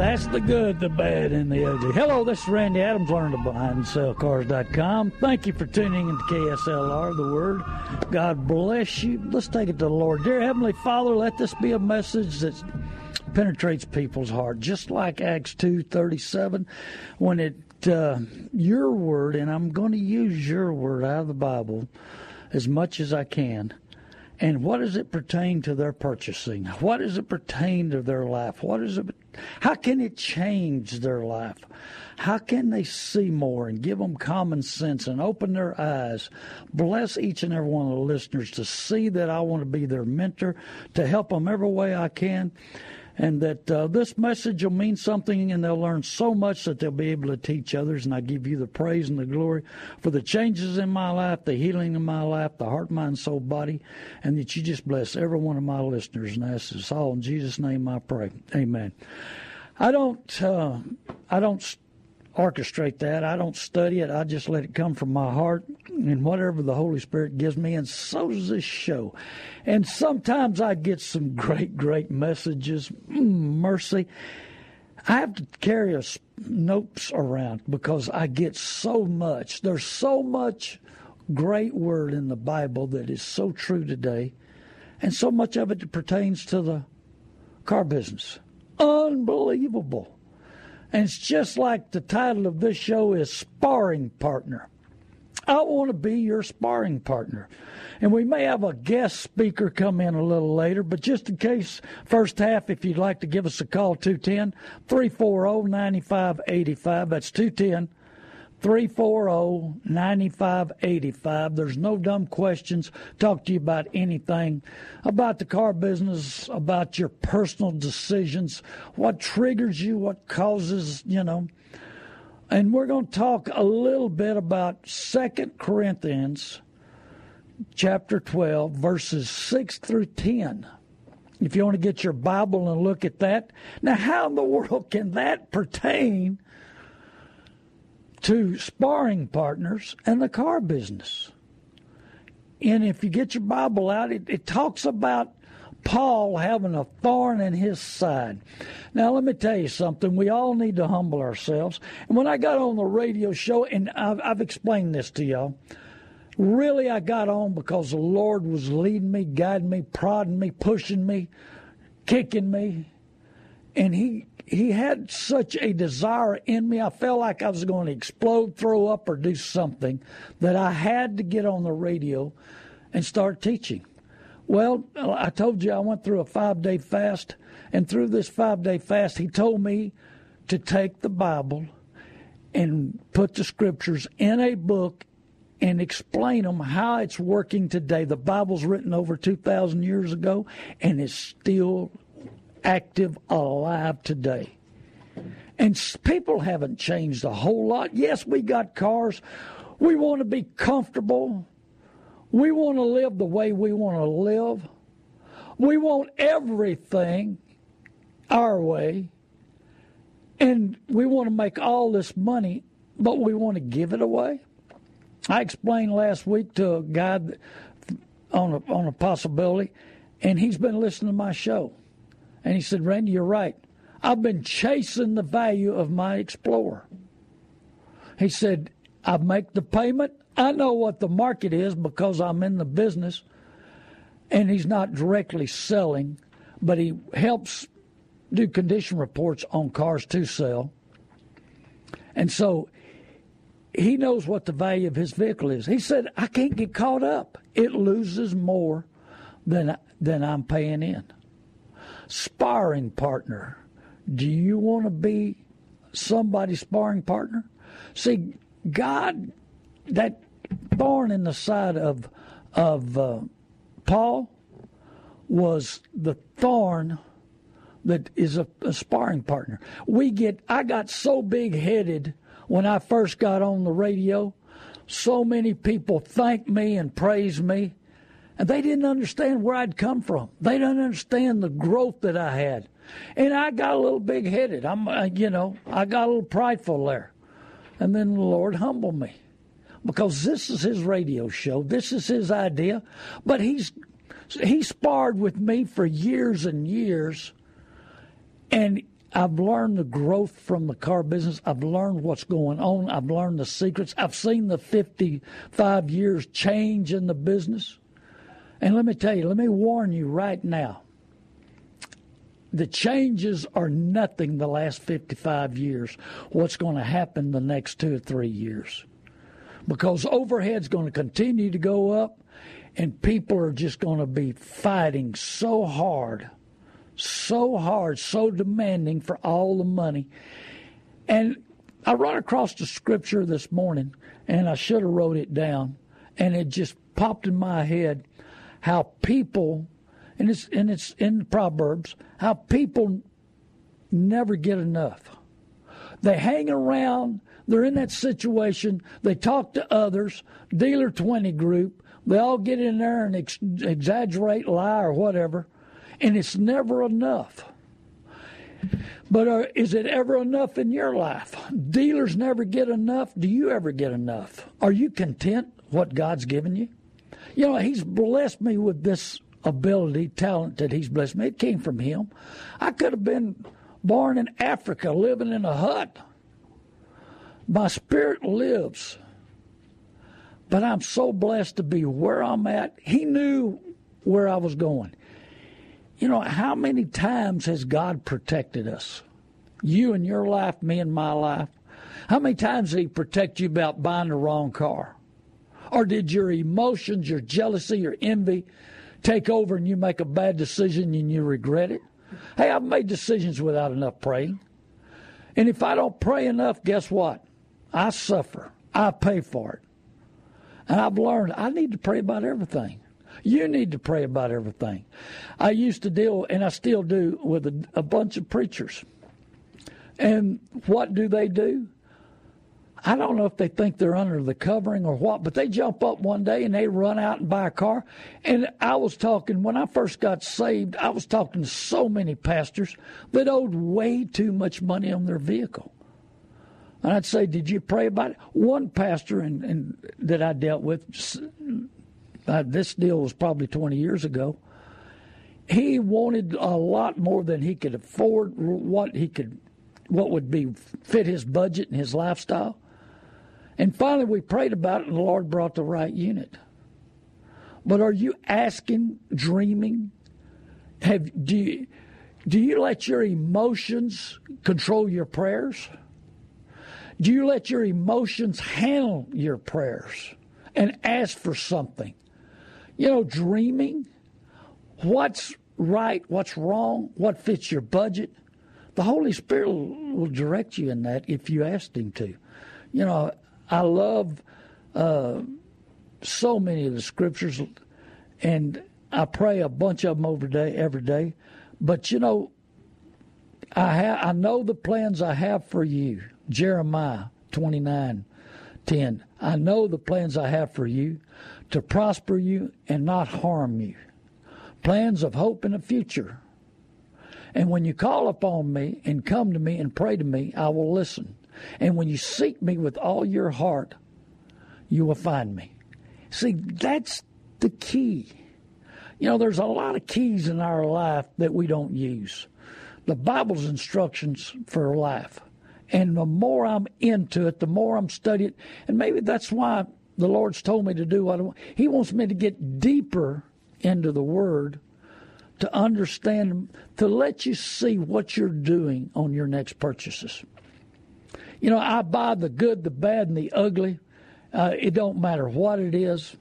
That's the good, the bad, and the ugly. Hello, this is Randy Adams, learn to buy and sell cars.com. Thank you for tuning into KSLR, the Word. God bless you. Let's take it to the Lord. Dear Heavenly Father, let this be a message that penetrates people's heart, just like Acts 2.37, when it, uh, your word, and I'm going to use your word out of the Bible as much as I can, and what does it pertain to their purchasing? What does it pertain to their life? What is it? How can it change their life? How can they see more and give them common sense and open their eyes? Bless each and every one of the listeners to see that I want to be their mentor, to help them every way I can and that uh, this message will mean something and they'll learn so much that they'll be able to teach others. And I give you the praise and the glory for the changes in my life, the healing in my life, the heart, mind, soul, body, and that you just bless every one of my listeners. And that's this all in Jesus' name I pray. Amen. I don't, uh, I don't orchestrate that. I don't study it. I just let it come from my heart and whatever the Holy Spirit gives me. And so does this show. And sometimes I get some great, great messages. Mm, mercy. I have to carry a notes around because I get so much. There's so much great word in the Bible that is so true today, and so much of it pertains to the car business. Unbelievable. And it's just like the title of this show is Sparring Partner. I want to be your sparring partner. And we may have a guest speaker come in a little later, but just in case, first half, if you'd like to give us a call, 210 340 9585. That's 210 340 9585. There's no dumb questions. Talk to you about anything about the car business, about your personal decisions, what triggers you, what causes, you know. And we're going to talk a little bit about Second Corinthians chapter 12, verses 6 through 10. If you want to get your Bible and look at that. Now, how in the world can that pertain to sparring partners and the car business. And if you get your Bible out, it, it talks about Paul having a thorn in his side. Now, let me tell you something. We all need to humble ourselves. And when I got on the radio show, and I've, I've explained this to y'all, really I got on because the Lord was leading me, guiding me, prodding me, pushing me, kicking me. And he he had such a desire in me. I felt like I was going to explode, throw up, or do something that I had to get on the radio and start teaching. Well, I told you I went through a five day fast, and through this five day fast, he told me to take the Bible and put the scriptures in a book and explain them how it's working today. The Bible's written over 2,000 years ago and is still active, alive today. And people haven't changed a whole lot. Yes, we got cars. We want to be comfortable. We want to live the way we want to live. We want everything our way. And we want to make all this money, but we want to give it away. I explained last week to a guy on a, on a possibility, and he's been listening to my show. And he said, Randy, you're right. I've been chasing the value of my Explorer. He said, I make the payment. I know what the market is because I'm in the business. And he's not directly selling, but he helps do condition reports on cars to sell. And so he knows what the value of his vehicle is. He said, I can't get caught up. It loses more than, than I'm paying in. Sparring partner. Do you want to be somebody's sparring partner? See, God, that thorn in the side of of uh, Paul was the thorn that is a, a sparring partner. We get. I got so big headed when I first got on the radio. So many people thank me and praise me, and they didn't understand where I'd come from. They didn't understand the growth that I had, and I got a little big headed. I'm, uh, you know, I got a little prideful there, and then the Lord humbled me because this is his radio show. This is his idea, but he's he sparred with me for years and years, and I've learned the growth from the car business. I've learned what's going on. I've learned the secrets. I've seen the 55 years change in the business. And let me tell you, let me warn you right now. The changes are nothing the last 55 years. What's going to happen the next two or three years? Because overhead's going to continue to go up and people are just going to be fighting so hard, so hard, so demanding for all the money. And I run across the scripture this morning, and I should have wrote it down, and it just popped in my head how people, and it's and it's in Proverbs, how people never get enough. They hang around. They're in that situation. They talk to others, dealer 20 group, they all get in there and ex- exaggerate, lie, or whatever, and it's never enough. But uh, is it ever enough in your life? Dealers never get enough. Do you ever get enough? Are you content what God's given you? You know, He's blessed me with this ability, talent that He's blessed me. It came from Him. I could have been born in Africa, living in a hut. My spirit lives but I'm so blessed to be where I'm at. He knew where I was going. You know, how many times has God protected us? You in your life, me in my life. How many times did He protect you about buying the wrong car? Or did your emotions, your jealousy, your envy take over and you make a bad decision and you regret it? Hey, I've made decisions without enough praying. And if I don't pray enough, guess what? I suffer. I pay for it. And I've learned I need to pray about everything. You need to pray about everything. I used to deal, and I still do, with a, a bunch of preachers. And what do they do? I don't know if they think they're under the covering or what, but they jump up one day and they run out and buy a car. And I was talking, when I first got saved, I was talking to so many pastors that owed way too much money on their vehicle. And I'd say, Did you pray about it? One pastor in, in, that I dealt with, uh, this deal was probably 20 years ago, he wanted a lot more than he could afford, what he could, what would be fit his budget and his lifestyle. And finally, we prayed about it, and the Lord brought the right unit. But are you asking, dreaming? Have do you, do you let your emotions control your prayers? Do you let your emotions handle your prayers and ask for something? You know, dreaming, what's right, what's wrong, what fits your budget. The Holy Spirit will, direct you in that if you ask Him to. You know, I love uh, so many of the scriptures, and I pray a bunch of them over day every day. But you know, I ha- I know the plans I have for you Jeremiah 29 10. I know the plans I have for you to prosper you and not harm you. Plans of hope in the future. And when you call upon me and come to me and pray to me, I will listen. And when you seek me with all your heart, you will find me. See, that's the key. You know, there's a lot of keys in our life that we don't use. The Bible's instructions for life. And the more I'm into it, the more I'm studying. And maybe that's why the Lord's told me to do what I want. He wants me to get deeper into the Word to understand, to let you see what you're doing on your next purchases. You know, I buy the good, the bad, and the ugly. Uh, it don't matter what it is.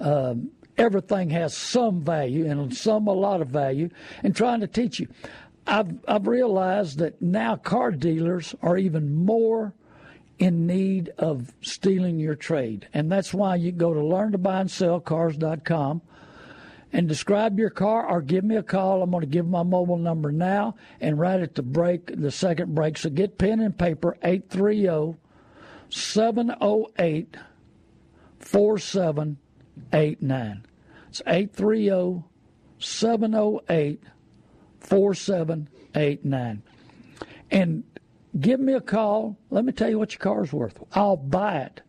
Um, everything has some value and some a lot of value. And trying to teach you, I've I've realized that now car dealers are even more in need of stealing your trade, and that's why you go to learntobuyandsellcars.com and describe your car or give me a call. I'm going to give my mobile number now and right at the break, the second break. So get pen and paper 830 708 4789. It's 830 708 4789. And give me a call. Let me tell you what your car's worth. I'll buy it.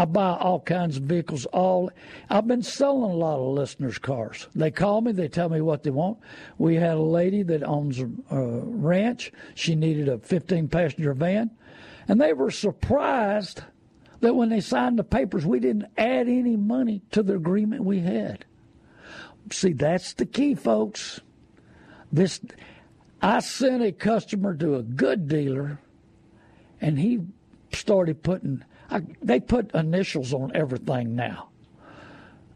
I buy all kinds of vehicles. All I've been selling a lot of listeners' cars. They call me. They tell me what they want. We had a lady that owns a, ranch. She needed a 15 passenger van, and they were surprised that when they signed the papers, we didn't add any money to the agreement we had. See, that's the key, folks. This, I sent a customer to a good dealer, and he started putting. I, they put initials on everything now.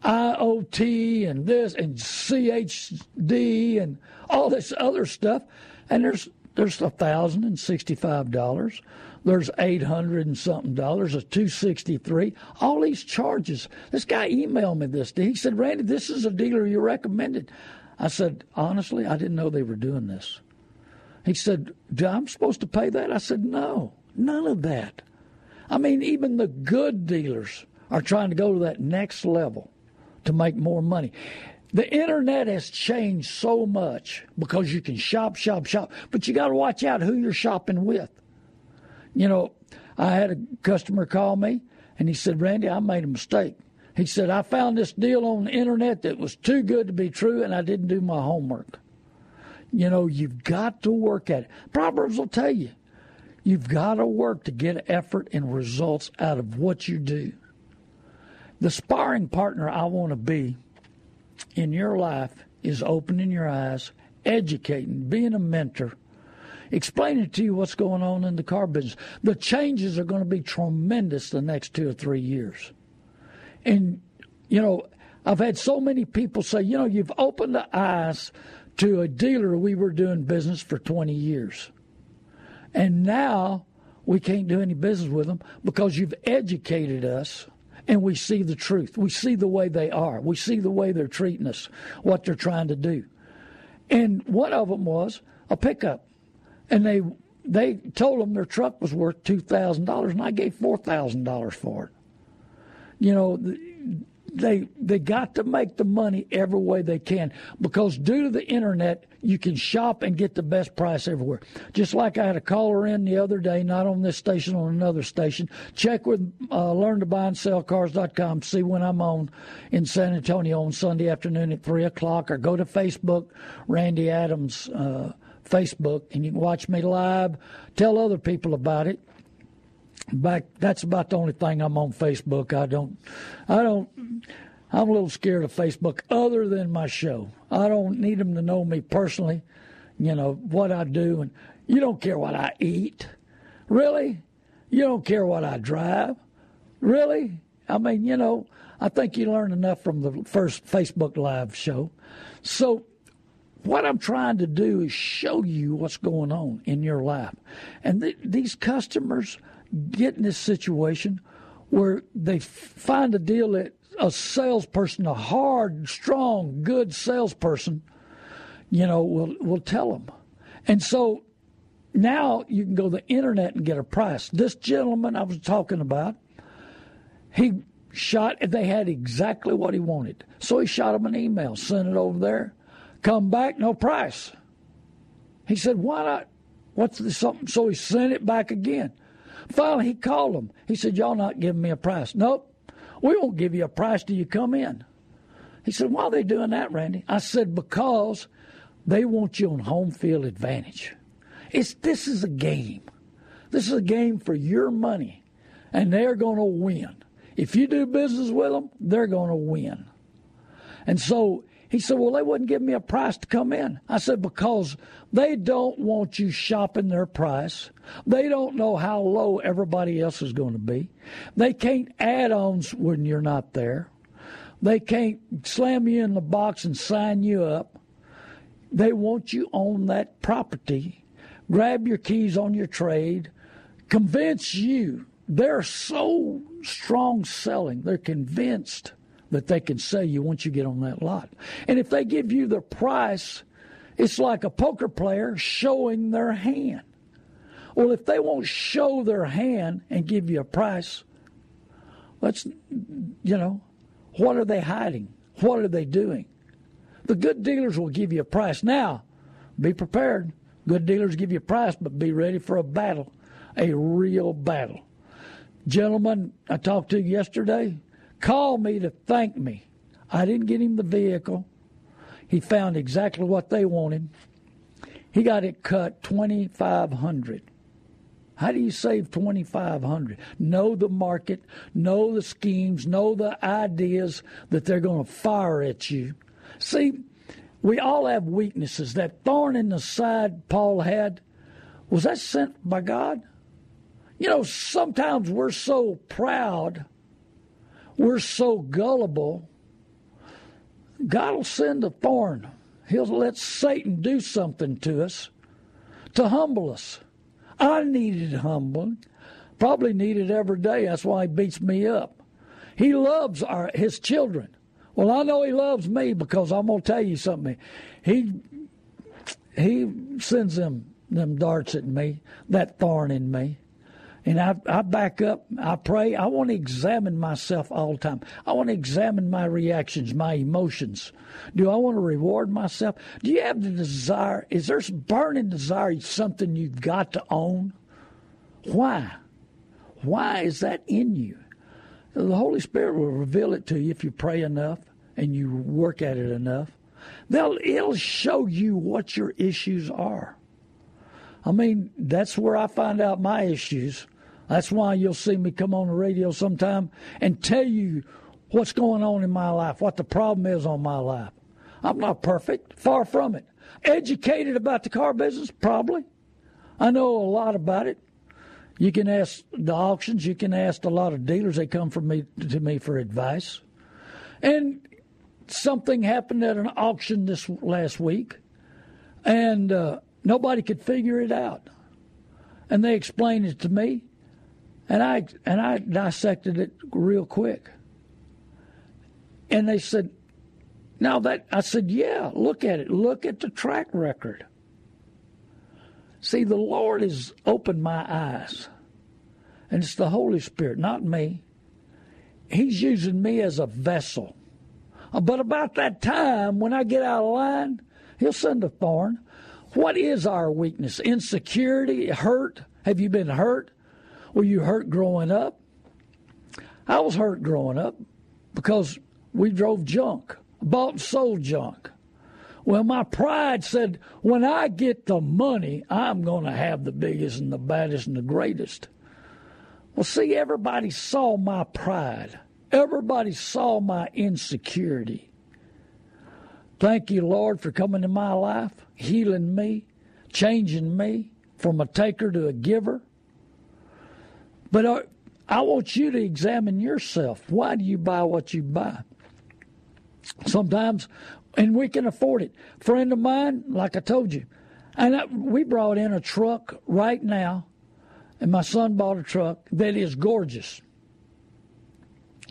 IOT and this and CHD and all this other stuff, and there's there's a thousand and sixty five dollars. There's eight hundred and something dollars. A two sixty three. All these charges. This guy emailed me this. He said, "Randy, this is a dealer you recommended." I said, honestly, I didn't know they were doing this. He said, I'm supposed to pay that? I said, no, none of that. I mean, even the good dealers are trying to go to that next level to make more money. The internet has changed so much because you can shop, shop, shop, but you got to watch out who you're shopping with. You know, I had a customer call me and he said, Randy, I made a mistake. He said, I found this deal on the internet that was too good to be true, and I didn't do my homework. You know, you've got to work at it. Proverbs will tell you, you've got to work to get effort and results out of what you do. The sparring partner I want to be in your life is opening your eyes, educating, being a mentor, explaining to you what's going on in the car business. The changes are going to be tremendous the next two or three years. And, you know, I've had so many people say, you know, you've opened the eyes to a dealer we were doing business for 20 years. And now we can't do any business with them because you've educated us and we see the truth. We see the way they are. We see the way they're treating us, what they're trying to do. And one of them was a pickup. And they they told them their truck was worth $2,000 and I gave $4,000 for it you know, they they got to make the money every way they can. Because due to the internet you can shop and get the best price everywhere. Just like i had a caller in the other day not on this station on another station. Check with uh, learn to buy and sell cars.com see when i'm on in san antonio on sunday afternoon at 3 o'clock or go to facebook randy adams uh, facebook and you can watch me live tell other people about it back that's about the only thing I'm on Facebook. I don't I don't I'm a little scared of Facebook other than my show. I don't need them to know me personally, you know, what I do and you don't care what I eat. Really? You don't care what I drive? Really? I mean, you know, I think you learned enough from the first Facebook Live show. So, what I'm trying to do is show you what's going on in your life. And th- these customers get in this situation where they find a deal that a salesperson, a hard, strong, good salesperson, you know, will will tell them. And so now you can go to the internet and get a price. This gentleman I was talking about, he shot they had exactly what he wanted. So he shot him an email, sent it over there, come back, no price. He said, Why not? What's the something? So he sent it back again. Finally, he called them. He said, Y'all not giving me a price. Nope. We won't give you a price till you come in. He said, Why are they doing that, Randy? I said, Because they want you on home field advantage. It's this is a game. This is a game for your money, and they're going to win. If you do business with them, they're going to win. And so He said, Well, they wouldn't give me a price to come in. I said, Because they don't want you shopping their price. They don't know how low everybody else is going to be. They can't add ons when you're not there. They can't slam you in the box and sign you up. They want you on that property. Grab your keys on your trade. Convince you. They're so strong selling. They're convinced that they can sell you once you get on that lot. And if they give you the price, it's like a poker player showing their hand. Well, if they won't show their hand and give you a price, let's, you know, what are they hiding? What are they doing? The good dealers will give you a price. Now, be prepared. Good dealers give you a price, but be ready for a battle, a real battle. Gentlemen, I talked to yesterday called me to thank me. I didn't get him the vehicle. He found exactly what they wanted. He got it cut 2500 how do you save 2500 Know the market, know the schemes, know the ideas that they're going to fire at you. See, we all have weaknesses. That thorn in the side Paul had, was that sent by God? You know, sometimes we're so proud, we're so gullible. God will send a thorn. He'll let Satan do something to us to humble us. I needed humbling. Probably need it every day. That's why he beats me up. He loves our, his children. Well, I know he loves me because I'm gonna tell you something. He he sends them them darts at me, that thorn in me. And I, I back up, I pray. I want to examine myself all the time. I want to examine my reactions, my emotions. Do I want to reward myself? Do you have the desire? Is there burning desire something you've got to own? Why? Why is that in you? The Holy Spirit will reveal it to you if you pray enough and you work at it enough. They'll, it'll show you what your issues are. I mean, that's where I find out my issues. That's why you'll see me come on the radio sometime and tell you what's going on in my life, what the problem is on my life. I'm not perfect, far from it. Educated about the car business, probably. I know a lot about it. You can ask the auctions, you can ask a lot of dealers. They come from me to me for advice. And something happened at an auction this last week, and uh, nobody could figure it out. And they explained it to me, and I and I dissected it real quick. And they said, "Now that I said, yeah, look at it. Look at the track record." See, the Lord has opened my eyes, and it's the Holy Spirit, not me. He's using me as a vessel. Uh, but about that time, when I get out of line, He'll send a thorn. What is our weakness? Insecurity, hurt. Have you been hurt? Were you hurt growing up? I was hurt growing up because we drove junk, bought and sold junk. Well, my pride said, when I get the money, I'm going to have the biggest and the baddest and the greatest. Well, see, everybody saw my pride. Everybody saw my insecurity. Thank you, Lord, for coming in my life, healing me, changing me from a taker to a giver. But uh, I want you to examine yourself. Why do you buy what you buy? Sometimes, and we can afford it. Friend of mine, like I told you, and I, we brought in a truck right now, and my son bought a truck that is gorgeous.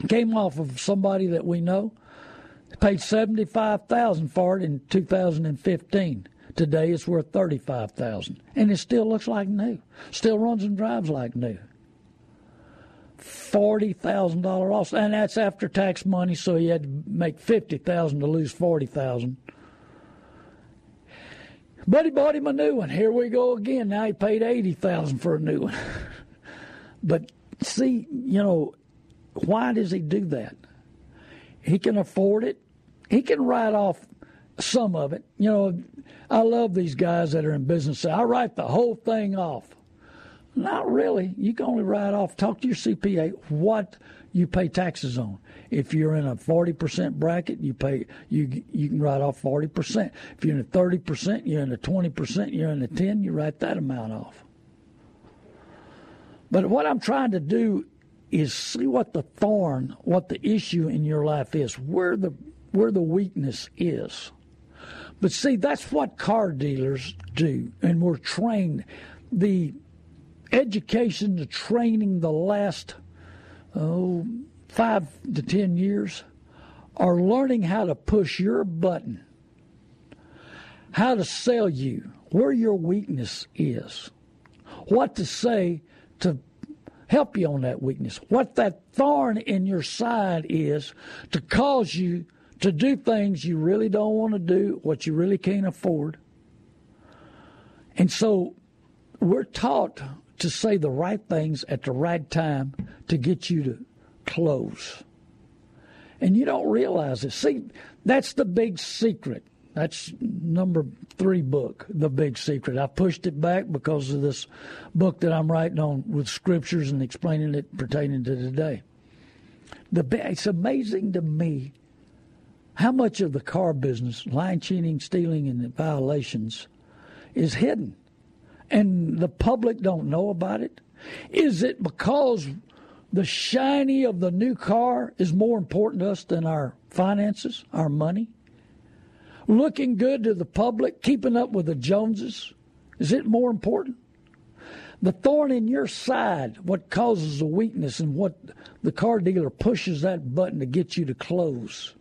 Came off of somebody that we know. Paid seventy five thousand for it in two thousand and fifteen. Today it's worth thirty five thousand, and it still looks like new. Still runs and drives like new forty thousand dollar loss, and that's after tax money. So he had to make fifty thousand to lose forty thousand. But he bought him a new one. Here we go again. Now he paid eighty thousand for a new one. but see, you know, why does he do that? He can afford it. He can write off some of it. You know, I love these guys that are in business. I write the whole thing off. Not really. You can only write off. Talk to your CPA what you pay taxes on. If you're in a 40% bracket, you pay you you can write off 40%. If you're in a 30%, you're in a 20%, you're in a 10, you write that amount off. But what I'm trying to do is see what the thorn, what the issue in your life is, where the where the weakness is. But see, that's what car dealers do, and we're trained. The education, the training, the last oh five to ten years are learning how to push your button, how to sell you, where your weakness is, what to say to help you on that weakness, what that thorn in your side is to cause you to do things you really don't want to do, what you really can't afford. And so we're taught to say the right things at the right time to get you to close. And you don't realize it. See, that's the big secret. That's number three book, The Big Secret. I pushed it back because of this book that I'm writing on with scriptures and explaining it pertaining to today. The, it's amazing to me how much of the car business, line cheating, stealing, and violations, is hidden and the public don't know about it? Is it because the shiny of the new car is more important to us than our finances, our money? Looking good to the public, keeping up with the Joneses, is it more important? The thorn in your side, what causes the weakness and what the car dealer pushes that button to get you to close.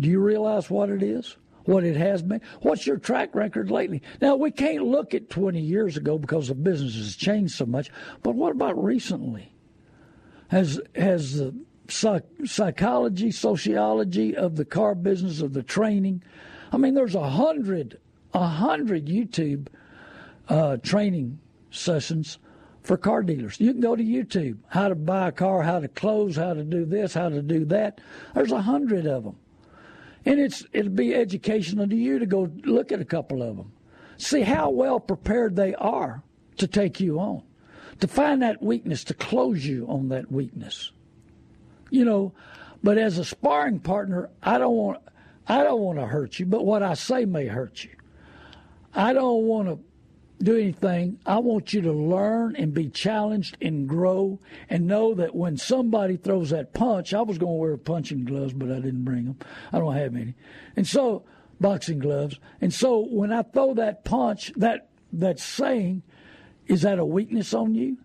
Do you realize what it is? What it has been. What's your track record lately? Now, we can't look at 20 years ago because the business has changed so much, but what about recently? Has, has the psychology, sociology of the car business, of the training, I mean, there's a hundred, a hundred YouTube uh, training sessions for car dealers. You can go to YouTube, how to buy a car, how to close, how to do this, how to do that. There's a hundred of them. And it's it'll be educational to you to go look at a couple of them. See how well prepared they are to take you on. To find that weakness, to close you on that weakness. You know, but as a sparring partner, I don't want I don't want to hurt you, but what I say may hurt you. I don't want to do anything. I want you to learn and be challenged and grow and know that when somebody throws that punch, I was going to wear punching gloves, but I didn't bring them. I don't have any. And so, boxing gloves. And so when I throw that punch, that, that saying, is that a weakness on you?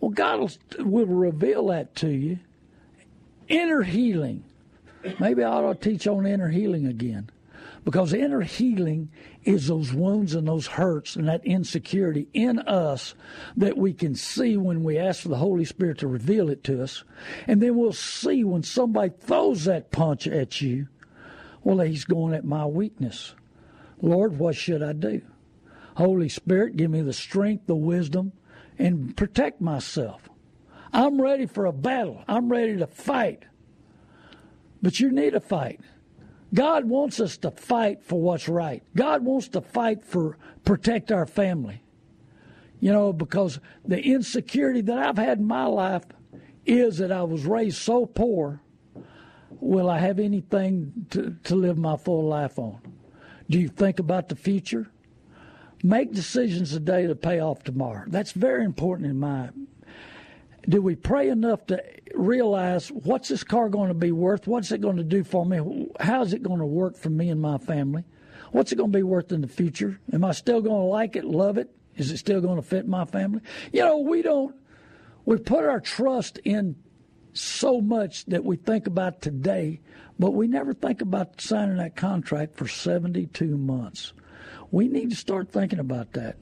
Well, God will, will reveal that to you. Inner healing. Maybe I ought to teach on inner healing again. Because inner healing is those wounds and those hurts and that insecurity in us that we can see when we ask for the Holy Spirit to reveal it to us. And then we'll see when somebody throws that punch at you, well, he's going at my weakness. Lord, what should I do? Holy Spirit, give me the strength, the wisdom, and protect myself. I'm ready for a battle. I'm ready to fight. But you need a fight. God wants us to fight for what's right. God wants to fight for protect our family. You know, because the insecurity that I've had in my life is that I was raised so poor. Will I have anything to, to live my full life on? Do you think about the future? Make decisions today to pay off tomorrow. That's very important in my do we pray enough to realize what's this car going to be worth? What's it going to do for me? How's it going to work for me and my family? What's it going to be worth in the future? Am I still going to like it, love it? Is it still going to fit my family? You know, we don't, we put our trust in so much that we think about today, but we never think about signing that contract for 72 months. We need to start thinking about that.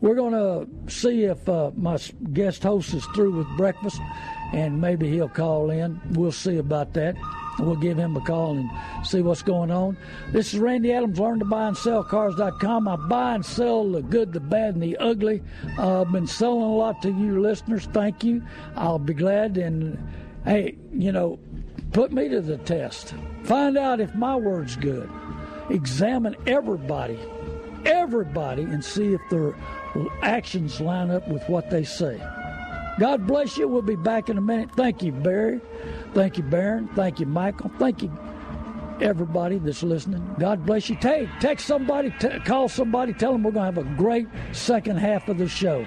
We're going to see if uh, my guest host is through with breakfast, and maybe he'll call in. We'll see about that. We'll give him a call and see what's going on. This is Randy Adams, learn to buy and sell cars.com. I buy and sell the good, the bad, and the ugly. I've been selling a lot to you listeners. Thank you. I'll be glad. And hey, you know, put me to the test. Find out if my word's good. Examine everybody everybody and see if they're actions line up with what they say. God bless you. We'll be back in a minute. Thank you, Barry. Thank you, Baron. Thank you, Michael. Thank you, everybody that's listening. God bless you. Take, text somebody, t- call somebody, tell them we're going to have a great second half of the show.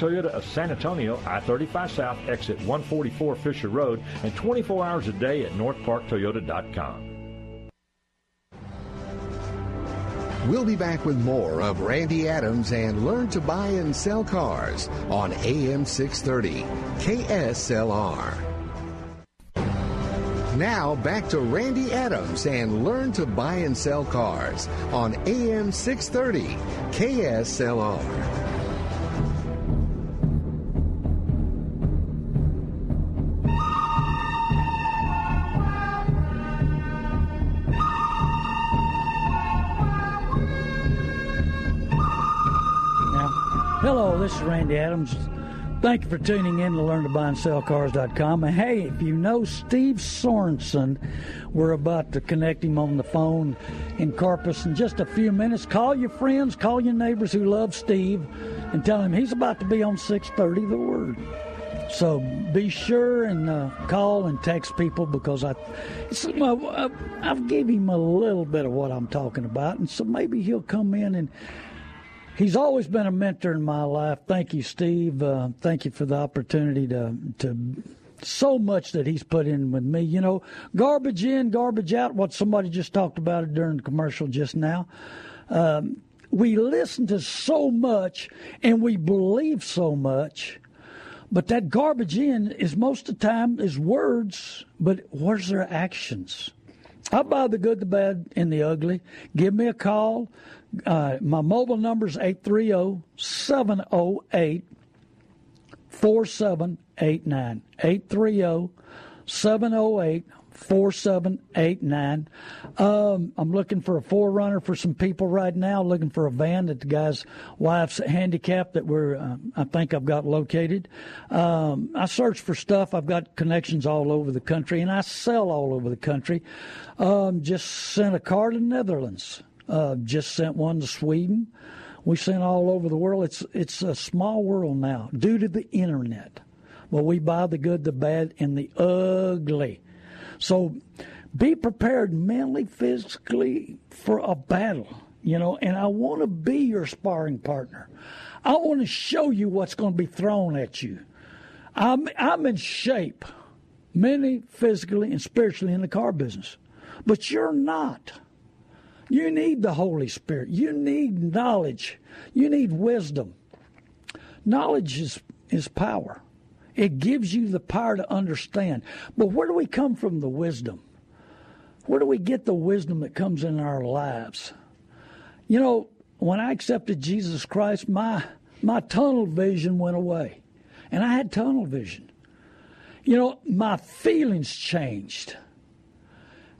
Toyota of San Antonio, I-35 South, exit 144 Fisher Road, and 24 hours a day at northparktoyota.com. We'll be back with more of Randy Adams and Learn to Buy and Sell Cars on AM 630 KSLR. Now back to Randy Adams and Learn to Buy and Sell Cars on AM 630 KSLR. Hello, this is Randy Adams. Thank you for tuning in to learn to buy and sell cars.com. And hey, if you know Steve Sorensen, we're about to connect him on the phone in Corpus in just a few minutes. Call your friends, call your neighbors who love Steve, and tell him he's about to be on 630 The Word. So be sure and uh, call and text people because I, uh, I've gave him a little bit of what I'm talking about, and so maybe he'll come in and he's always been a mentor in my life. Thank you, Steve. Uh, thank you for the opportunity to to so much that he's put in with me. You know, garbage in, garbage out. What somebody just talked about it during the commercial just now. Um, we listen to so much and we believe so much, but that garbage in is most of the time is words, but where's their actions? I buy the good, the bad, and the ugly. Give me a call. Uh, my mobile number is 830 708 4789. 830 708 4789. Um, I'm looking for a 4Runner for some people right now, looking for a van that the guy's wife's handicapped that we're, uh, I think I've got located. Um, I search for stuff. I've got connections all over the country and I sell all over the country. Um, just sent a car to the Netherlands. Uh, just sent one to Sweden. We sent all over the world. It's it's a small world now due to the internet. But we buy the good, the bad, and the ugly. So be prepared mentally, physically for a battle. You know, and I want to be your sparring partner. I want to show you what's going to be thrown at you. I'm I'm in shape, mentally, physically, and spiritually in the car business, but you're not. You need the Holy Spirit. You need knowledge. You need wisdom. Knowledge is, is power. It gives you the power to understand. But where do we come from the wisdom? Where do we get the wisdom that comes in our lives? You know, when I accepted Jesus Christ, my my tunnel vision went away. And I had tunnel vision. You know, my feelings changed.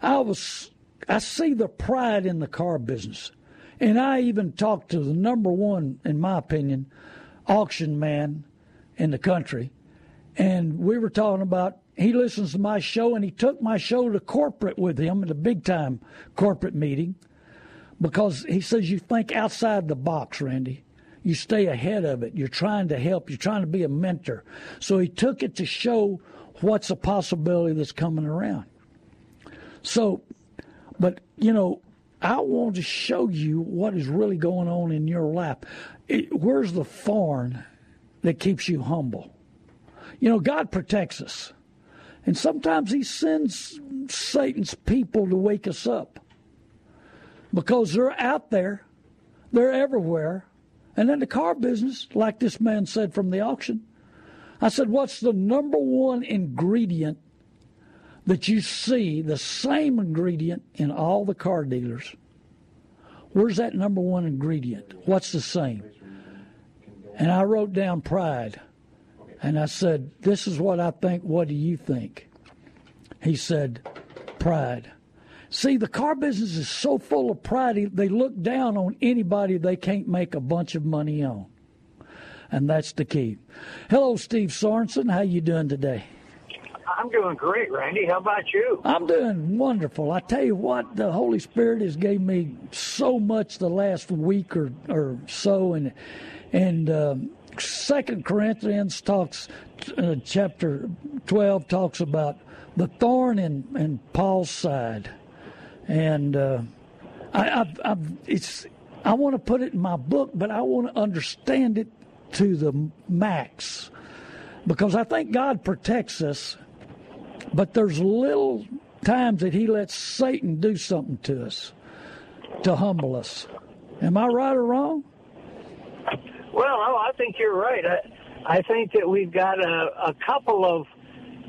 I was I see the pride in the car business. And I even talked to the number one, in my opinion, auction man in the country. And we were talking about, he listens to my show and he took my show to corporate with him at a big time corporate meeting because he says, You think outside the box, Randy. You stay ahead of it. You're trying to help. You're trying to be a mentor. So he took it to show what's a possibility that's coming around. So but, you know, I want to show you what is really going on in your life. It, where's the thorn that keeps you humble? You know, God protects us. And sometimes He sends Satan's people to wake us up because they're out there, they're everywhere. And in the car business, like this man said from the auction, I said, What's the number one ingredient that you see, the same ingredient in all the car dealers? Where's that number one ingredient? What's the same? And I wrote down pride. And I said, This is what I think. What do you think? He said, Pride. See, the car business is so full of pride, they look down on anybody they can't make a bunch of money on. And that's the key. Hello, Steve Sorensen. How you doing today? I'm doing great, Randy. How about you? I'm doing wonderful. I tell you what, the Holy Spirit has gave me so much the last week or, or so, and and um, Second Corinthians talks, uh, chapter twelve talks about the thorn in, in Paul's side, and uh, I, I've, I've, it's I want to put it in my book, but I want to understand it to the max because I think God protects us, but there's little times that He lets Satan do something to us to humble us. Am I right or wrong? Well, I think you're right. I, I think that we've got a, a couple of,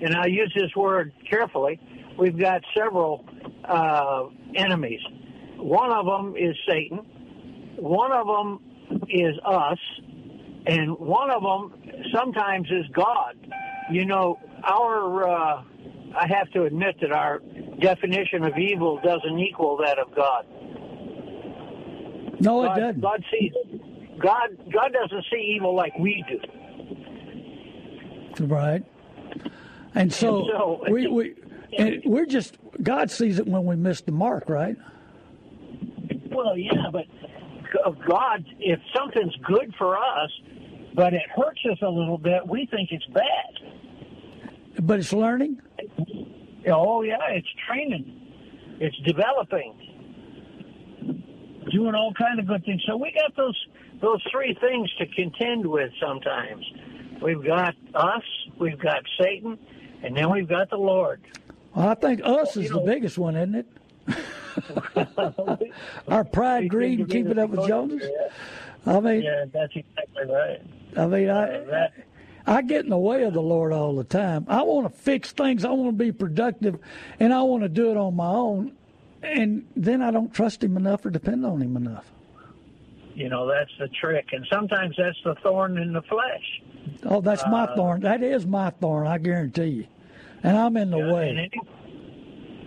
and I use this word carefully, we've got several uh, enemies. One of them is Satan, one of them is us, and one of them sometimes is God. You know, our, uh, I have to admit that our definition of evil doesn't equal that of God. No, it doesn't. God sees God. God doesn't see evil like we do. Right. And so, And so- we, we and we're just God sees it when we miss the mark, right? Well, yeah, but of God, if something's good for us, but it hurts us a little bit, we think it's bad. But it's learning. Oh yeah, it's training, it's developing, doing all kind of good things. So we got those those three things to contend with. Sometimes we've got us, we've got Satan, and then we've got the Lord. Well, I think us is you the know- biggest one, isn't it? Our pride, greed, and keeping up with Joneses. I mean, Yeah, that's exactly right. I mean, I uh, that- I get in the way of the Lord all the time. I want to fix things. I want to be productive, and I want to do it on my own. And then I don't trust Him enough or depend on Him enough. You know, that's the trick, and sometimes that's the thorn in the flesh. Oh, that's my uh, thorn. That is my thorn. I guarantee you. And I'm in the And way. any,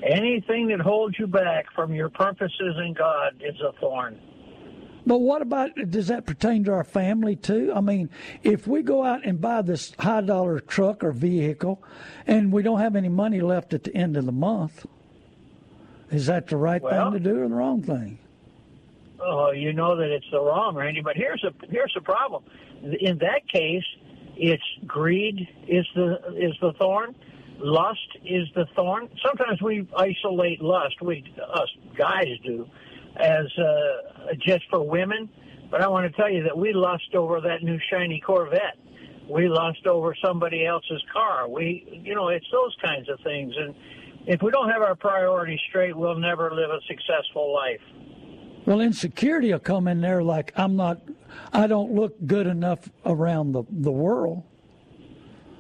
anything that holds you back from your purposes in God is a thorn. But what about does that pertain to our family too? I mean, if we go out and buy this high dollar truck or vehicle and we don't have any money left at the end of the month, is that the right Well- thing to do or the wrong thing? Oh, you know that it's the wrong, Randy. But here's a here's the problem. In that case, it's greed is the is the thorn. Lust is the thorn. Sometimes we isolate lust. We us guys do, as uh, just for women. But I want to tell you that we lust over that new shiny Corvette. We lust over somebody else's car. We, you know, it's those kinds of things. And if we don't have our priorities straight, we'll never live a successful life. Well, insecurity will come in there like I'm not, I don't look good enough around the, the world.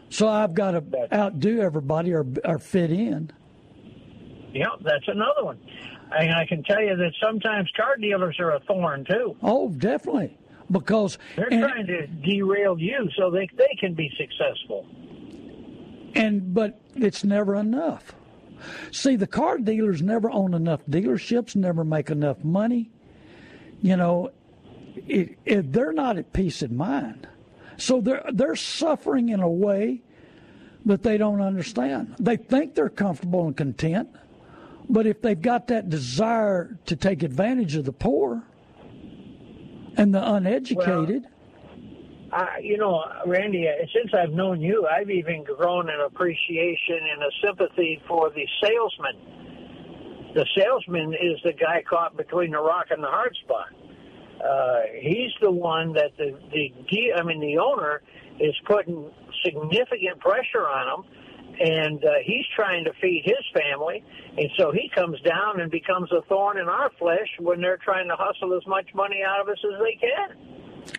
So I've got to outdo everybody or, or fit in. Yeah, that's another one. And I can tell you that sometimes car dealers are a thorn too. Oh, definitely. Because They're and- trying to derail you so they they can be successful. and but it's never enough. See, the car dealers never own enough dealerships, never make enough money. You know, it, it, they're not at peace of mind, so they're they're suffering in a way that they don't understand. They think they're comfortable and content, but if they've got that desire to take advantage of the poor and the uneducated, I, you know, Randy, uh, since I've known you, I've even grown an appreciation and a sympathy for the salesman. The salesman is the guy caught between the rock and the hard spot. Uh, he's the one that the the I mean the owner is putting significant pressure on him and uh, he's trying to feed his family, and so he comes down and becomes a thorn in our flesh when they're trying to hustle as much money out of us as they can.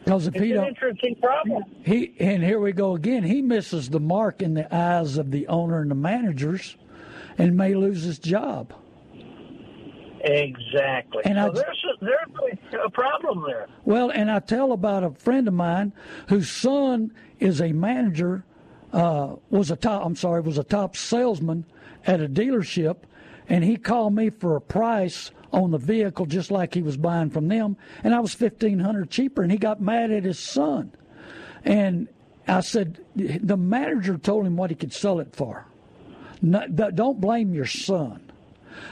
It's an interesting problem. he and here we go again. He misses the mark in the eyes of the owner and the managers, and may lose his job. Exactly. And so I- there's a, there's a problem there. Well, and I tell about a friend of mine whose son is a manager, uh, was a top. I'm sorry, was a top salesman at a dealership, and he called me for a price on the vehicle just like he was buying from them, and I was fifteen hundred cheaper, and he got mad at his son, and I said the manager told him what he could sell it for. Don't blame your son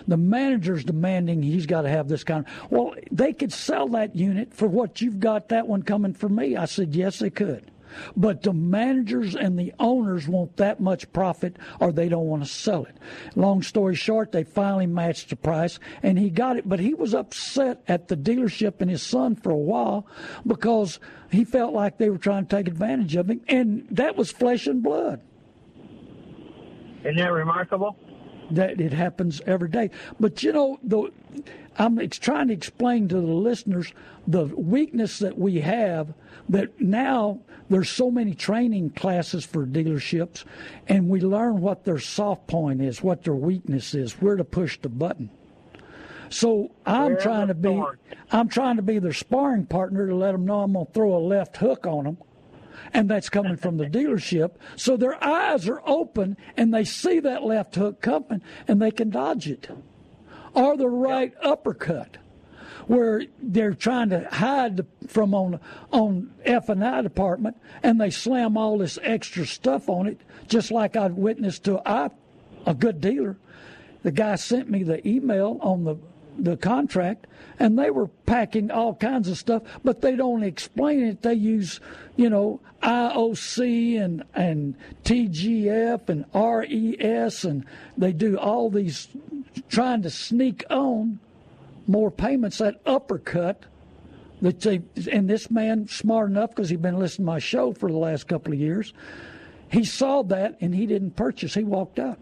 the manager's demanding he's got to have this kind of well they could sell that unit for what you've got that one coming for me i said yes they could but the managers and the owners want that much profit or they don't want to sell it long story short they finally matched the price and he got it but he was upset at the dealership and his son for a while because he felt like they were trying to take advantage of him and that was flesh and blood Isn't that remarkable? that it happens every day. But you know, the, I'm trying to explain to the listeners the weakness that we have. That now there's so many training classes for dealerships, and we learn what their soft point is, what their weakness is, where to push the button. So I'm trying to be. I'm trying to be their sparring partner to let them know I'm going to throw a left hook on them and that's coming from the dealership. So their eyes are open and they see that left hook coming and they can dodge it. Or the right uppercut, where they're trying to hide from on on F and I department, and they slam all this extra stuff on it, just like I witnessed to I, a good dealer. The guy sent me the email on the the contract, and they were packing all kinds of stuff, but they don't explain it. They use, you know, IOC and and TGF and RES, and they do all these trying to sneak on more payments. That uppercut that they and this man smart enough because he'd been listening to my show for the last couple of years. He saw that and he didn't purchase. He walked out.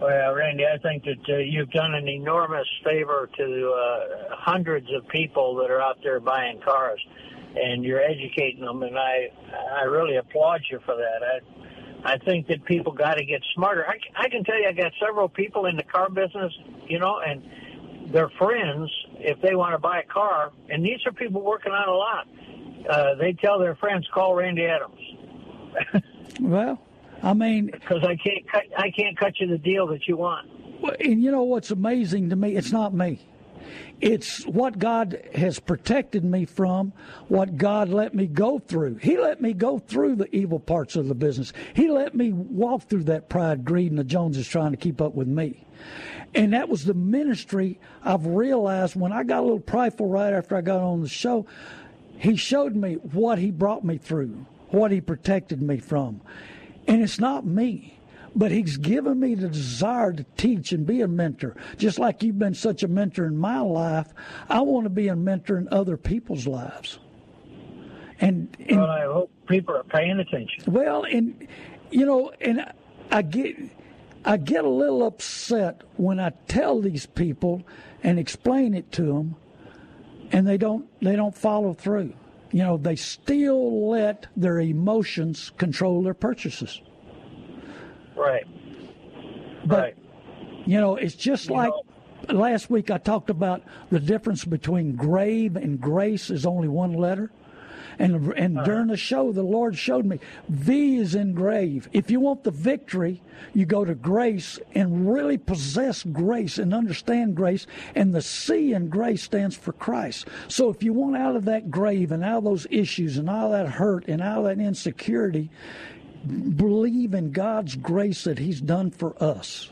Well, Randy, I think that uh, you've done an enormous favor to uh, hundreds of people that are out there buying cars, and you're educating them, and I I really applaud you for that. I I think that people got to get smarter. I, I can tell you, I got several people in the car business, you know, and their friends, if they want to buy a car, and these are people working on a lot, uh, they tell their friends, call Randy Adams. Well, I mean, because I can't cut, I can't cut you the deal that you want. Well, And you know what's amazing to me? It's not me. It's what God has protected me from, what God let me go through. He let me go through the evil parts of the business. He let me walk through that pride, greed, and the Joneses trying to keep up with me. And that was the ministry I've realized when I got a little prideful right after I got on the show. He showed me what he brought me through, what he protected me from. And it's not me, but he's given me the desire to teach and be a mentor. Just like you've been such a mentor in my life, I want to be a mentor in other people's lives. And, and Well, I hope people are paying attention. well, and you know, and I get I get a little upset when I tell these people and explain it to them, and they don't they don't follow through. You know, they still let their emotions control their purchases. Right. But right. you know, it's just You like last week I talked about the difference between grave and grace is only one letter. And, and Uh-huh. during the show, the Lord showed me V is in grave. If you want the victory, you go to grace and really possess grace and understand grace. And the C in grace stands for Christ. So if you want out of that grave and out of those issues and out of that hurt and out of that insecurity, believe in God's grace that He's done for us.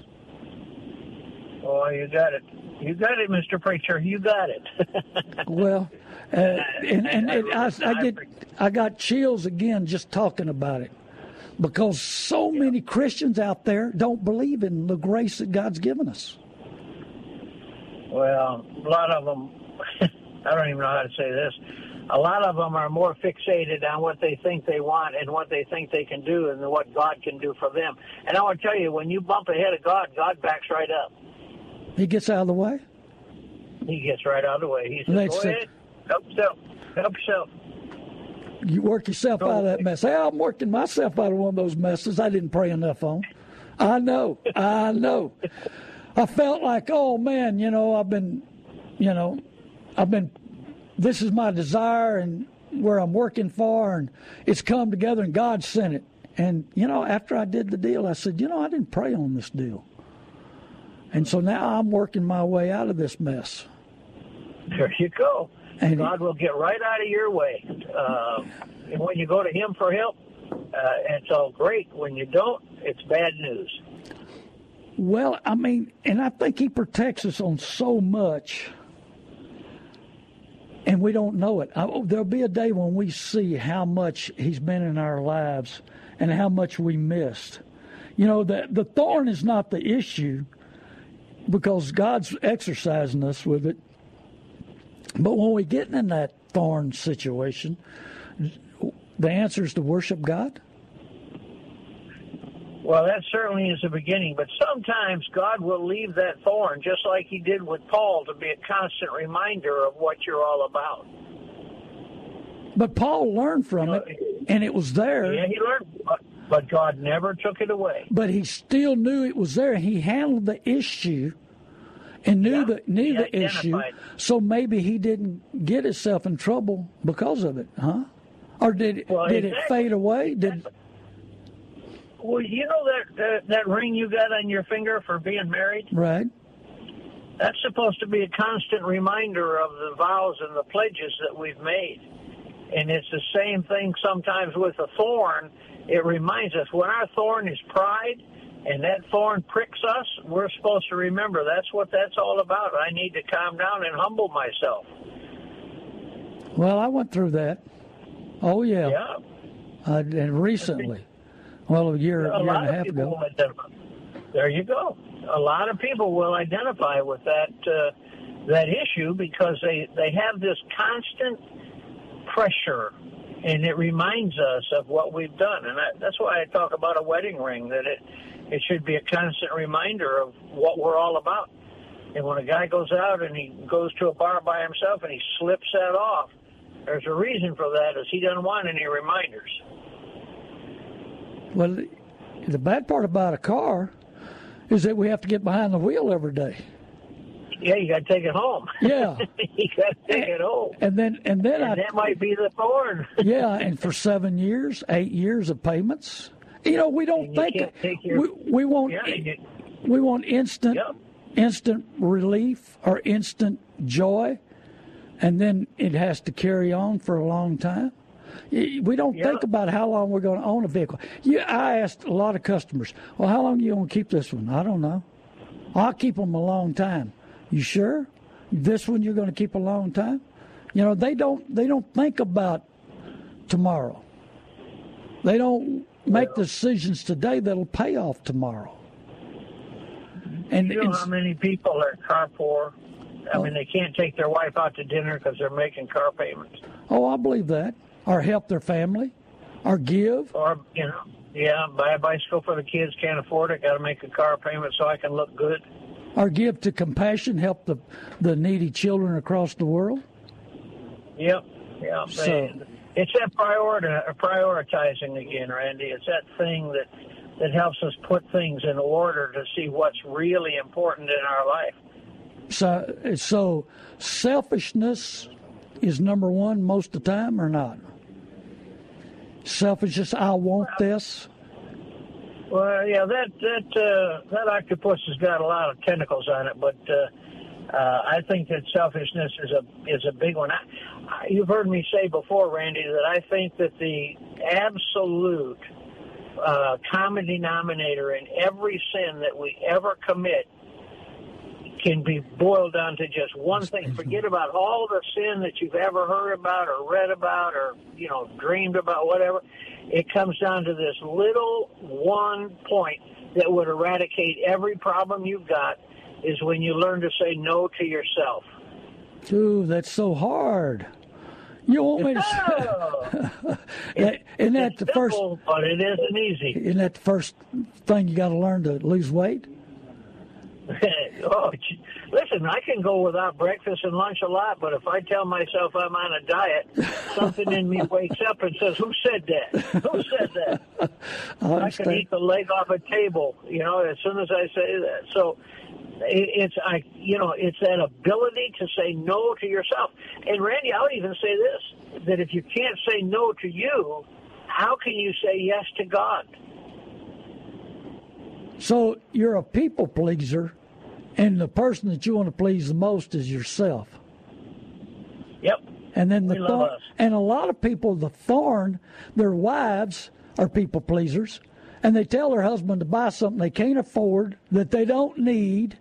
Oh, you got it. You got it, Mr. Preacher. You got it. Well, uh, and and, and I, I get I got chills again just talking about it because so many Christians out there don't believe in the grace that God's given us. Well, a lot of them, I don't even know how to say this. A lot of them are more fixated on what they think they want and what they think they can do and what God can do for them. And I want to tell you, when you bump ahead of God, God backs right up. He gets out of the way? He gets right out of the way. He says, That's go ahead, help yourself, help yourself. You work yourself out of that mess. Hey, I'm working myself out of one of those messes I didn't pray enough on. I know. I know. I felt like, oh man, you know, I've been, you know, I've been, this is my desire and where I'm working for, and it's come together and God sent it. And, you know, after I did the deal, I said, you know, I didn't pray on this deal. And so now I'm working my way out of this mess. There you go. And- God will get right out of your way. Uh, and when you go to Him for help, uh, it's all great. When you don't, it's bad news. Well, I mean, and I think he protects us on so much, and we don't know it. I, oh, there'll be a day when we see how much he's been in our lives and how much we missed. You know, the the thorn is not the issue because God's exercising us with it. But when we get in that thorn situation, the answer is to worship God. Well, that certainly is the beginning, but sometimes God will leave that thorn, just like He did with Paul, to be a constant reminder of what you're all about. But Paul learned from it, and it was there. Yeah, he learned, but, but God never took it away. but he still knew it was there. He handled the issue and knew Yeah, the knew the issue. So maybe he didn't get himself in trouble because of it, huh? Or did it Well, did it fade away? Did Well, you know that, that that ring you got on your finger for being married? right? That's supposed to be a constant reminder of the vows and the pledges that we've made. And it's the same thing sometimes with a thorn. It reminds us when our thorn is pride and that thorn pricks us, we're supposed to remember that's what that's all about. I need to calm down and humble myself. Well, I went through that. Oh yeah, Yeah. Uh, and recently, well, a year, a year and a half ago. There you go. A lot of people will identify with that uh, that issue because they they have this constant pressure, and it reminds us of what we've done. And I, that's why I talk about a wedding ring that it it should be a constant reminder of what we're all about. And when a guy goes out and he goes to a bar by himself and he slips that off, there's a reason for that. Is he doesn't want any reminders. Well, the- bad part about a car is that we have to get behind the wheel every day. Yeah, you got to take it home. Yeah. you got to take it home. And then and then And I that might be the thorn. yeah, and for seven years, eight years of payments. You know, we don't think your- we, we want Yeah, we want instant Yep. instant relief or instant joy, and then it has to carry on for a long time. We don't Yeah. think about how long we're going to own a vehicle. Yeah, I asked a lot of customers, "Well, how long are you going to keep this one?" I don't know. I'll keep them a long time. You sure? This one you're going to keep a long time? You know, they don't they don't think about tomorrow. They don't make decisions today that'll pay off tomorrow. And You know how many people are car poor? I Oh. mean, they can't take their wife out to dinner because they're making car payments. oh, I believe that. Or help their family, or give. Or, you know, yeah, buy a bicycle for the kids, can't afford it, got to make a car payment so I can look good. or give to compassion, help the, the needy children across the world. Yep, yeah. So- it's that priority, prioritizing again, Randy. It's that thing that that helps us put things in order to see what's really important in our life. So, so selfishness is number one most of the time, or not? Selfishness. I want this. Well, yeah, that that uh, that octopus has got a lot of tentacles on it, but uh, uh, I think that selfishness is a is a big one. I, I, you've heard me say before, Randy, that I think that the absolute uh, common denominator in every sin that we ever commit can be boiled down to just one thing. Forget about all the sin that you've ever heard about or read about or, you know, dreamed about, whatever. It comes down to this little one point that would eradicate every problem you've got is when you learn to say no to yourself. Ooh, that's so hard. You want me to? Say, isn't that the first? simple, but it isn't easy. Isn't that the first thing you got to learn to lose weight? oh, gee. listen, I can go without breakfast and lunch a lot, but if I tell myself I'm on a diet, something in me wakes up and says, "Who said that? Who said that?" I I can eat the leg off a table, you know, as soon as I say that. So it's I, you know, it's that ability to say no to yourself. And Randy, I'll even say this: that if you can't say no to you, how can you say yes to God? So you're a people pleaser, and the person that you want to please the most is yourself. Yep. And then the thorn, and a lot of people, the thorn, their wives are people pleasers, and they tell their husband to buy something they can't afford that they don't need,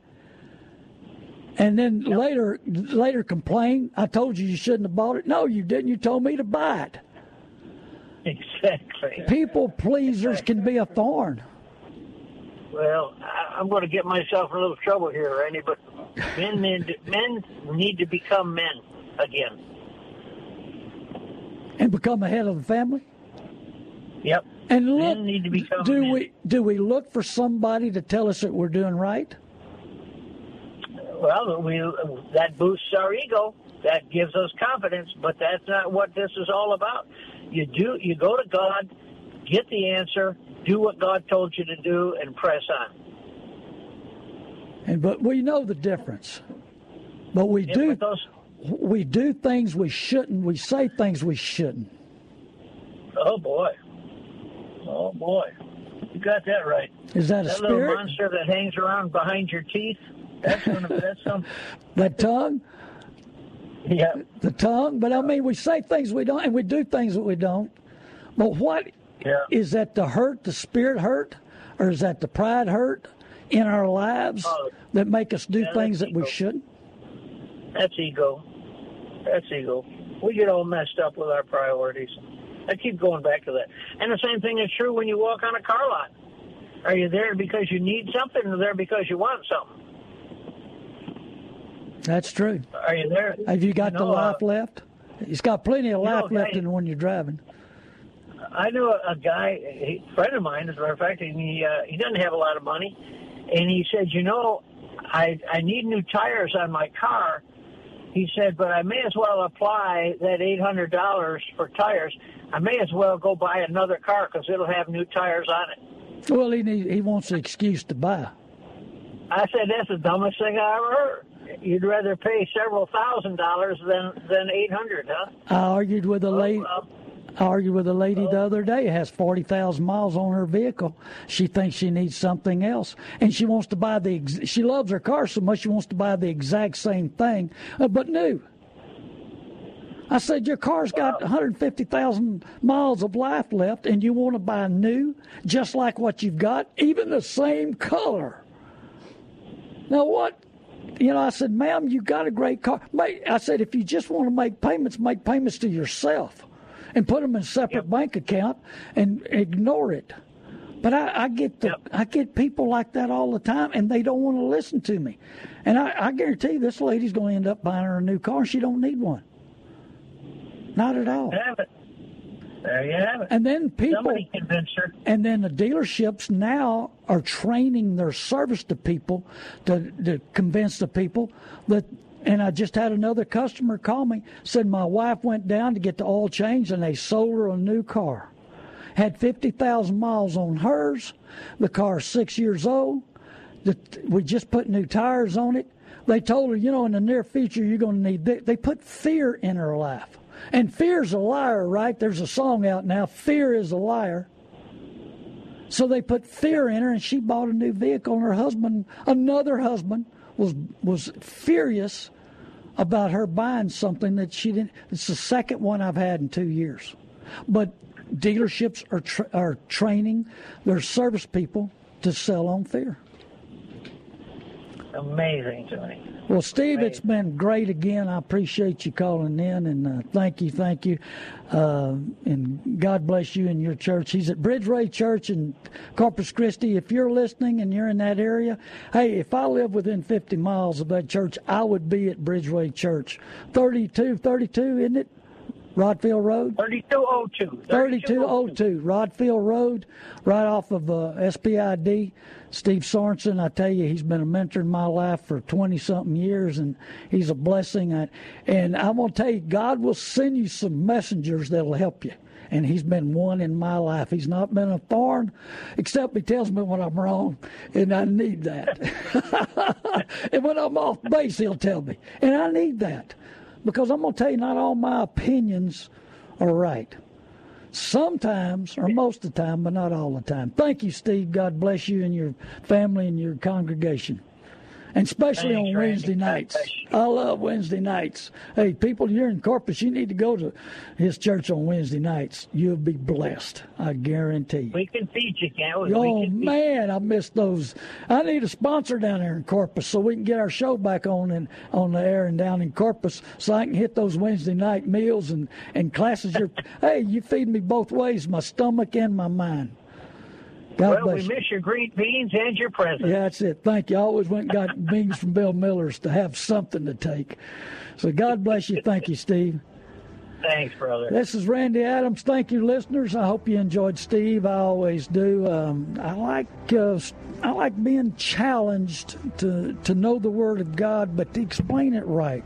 and then later later complain. I told you you shouldn't have bought it. No, you didn't. You told me to buy it. Exactly. People pleasers can be a thorn. Well, I, I'm going to get myself in a little trouble here, Randy. But men men, men need to become men again. and become a head of the family? Yep. And look, Men need to become do men. we do we look for somebody to tell us that we're doing right? Well, we that boosts our ego. That gives us confidence, but that's not what this is all about. You do you go to God, get the answer, do what God told you to do, and press on. And but we know the difference. But we Yeah, do those, we do things we shouldn't. We say things we shouldn't. oh boy, oh boy, you got that right. Is that a That little monster that hangs around behind your teeth. That's gonna, that's some. That tongue? Yeah. The tongue? But I mean, we say things we don't, and we do things that we don't. But what Yeah. is that? The hurt, the spirit hurt, or is that the pride hurt in our lives Oh, that make us do yeah, things that we shouldn't? That's ego. That's ego. We get all messed up with our priorities. I keep going back to that. And the same thing is true when you walk on a car lot. Are you there because you need something or there because you want something? That's true. Are you there? Have you got You the know, uh, life left? He's got plenty of you know, life left hey- in when you're driving. I knew a, a guy, a friend of mine, as a matter of fact, and he uh, he doesn't have a lot of money, and he said, you know, I I need new tires on my car. He said, but I may as well apply that eight hundred dollars for tires. I may as well go buy another car because it'll have new tires on it. Well, he need, he wants an excuse to buy. I said, that's the dumbest thing I ever heard. You'd rather pay several thousand dollars than than eight hundred, huh? I argued with a lady. well. I argued with a lady the other day. Has forty thousand miles on her vehicle. She thinks she needs something else, and she wants to buy the. ex- She loves her car so much she wants to buy the exact same thing, uh, but new. I said your car's got one hundred fifty thousand miles of life left, and you want to buy new, just like what you've got, even the same color. Now what? You know, I said, ma'am, you got a great car. I said, if you just want to make payments, make payments to yourself and put them in a separate bank account and ignore it. But I, I get the, Yep. I get people like that all the time, and they don't want to listen to me. And I, I guarantee you, this lady's going to end up buying her a new car. She don't need one. Not at all. Have it. There you have it. And then people, Somebody convinced her. and then the dealerships now are training their service to people to, to convince the people that. And I just had another customer call me said my wife went down to get the oil changed and they sold her a new car. Had fifty thousand miles on hers. The car's six years old. The, we just put new tires on it. They told her, you know, in the near future you're going to need. They, they put fear in her life, and fear's a liar, right? There's a song out now. Fear is a liar. So they put fear in her, and she bought a new vehicle. And her husband, another husband, was was furious about her buying something that she didn't. It's the second one I've had in two years. But dealerships are tra- are training their service people to sell on fear. Amazing to me. Well, Steve, it's been great again. I appreciate you calling in, and uh, thank you, thank you, uh, and God bless you and your church. He's at Bridgeway Church in Corpus Christi. If you're listening and you're in that area, hey, if I live within 50 miles of that church, I would be at Bridgeway Church. 32, 32, isn't it? Rodd Field Road? 3202. 3202, Rodd Field Road, right off of uh, SPID. Steve Sorensen, I tell you, he's been a mentor in my life for 20 something years, and he's a blessing. And I'm going to tell you, God will send you some messengers that'll help you. And he's been one in my life. He's not been a thorn, except he tells me when I'm wrong, and I need that. and when I'm off base, he'll tell me. And I need that because I'm going to tell you, not all my opinions are right. Sometimes, or most of the time, but not all the time. Thank you, Steve. God bless you and your family and your congregation and especially on. Wednesday nights. I love Wednesday nights. Hey, people, you're in Corpus, you need to go to his church on Wednesday nights. You'll be blessed. I guarantee. you. We can feed you, can't we? we Oh can man, I miss those. I need a sponsor down there in Corpus so we can get our show back on and on the air and down in Corpus, so I can hit those Wednesday night meals and and classes. You're, hey, you feed me both ways, my stomach and my mind. God Well, bless we you. miss your green beans and your presents. Yeah, that's it. Thank you. I always went and got beans from Bill Miller's to have something to take. So God bless you. Thank you, Steve. Thanks, brother. This is Randy Adams. Thank you, listeners. I hope you enjoyed Steve. I always do. Um, I like uh, I like being challenged to to know the Word of God, but to explain it right,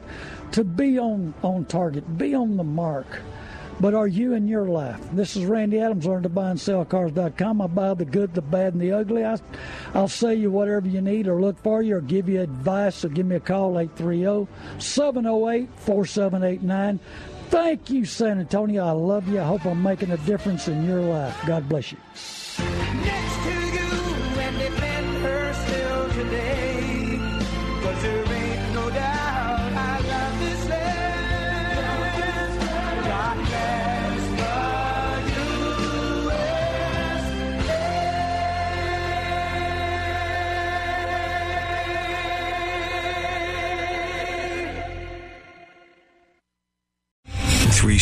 to be on on target, be on the mark. But are you in your life? This is Randy Adams. Learn to buy and sell cars.com. I buy the good, the bad, and the ugly. I, I'll sell you whatever you need or look for you or give you advice. So give me a call, 830 708 4789. Thank you, San Antonio. I love you. I hope I'm making a difference in your life. God bless you.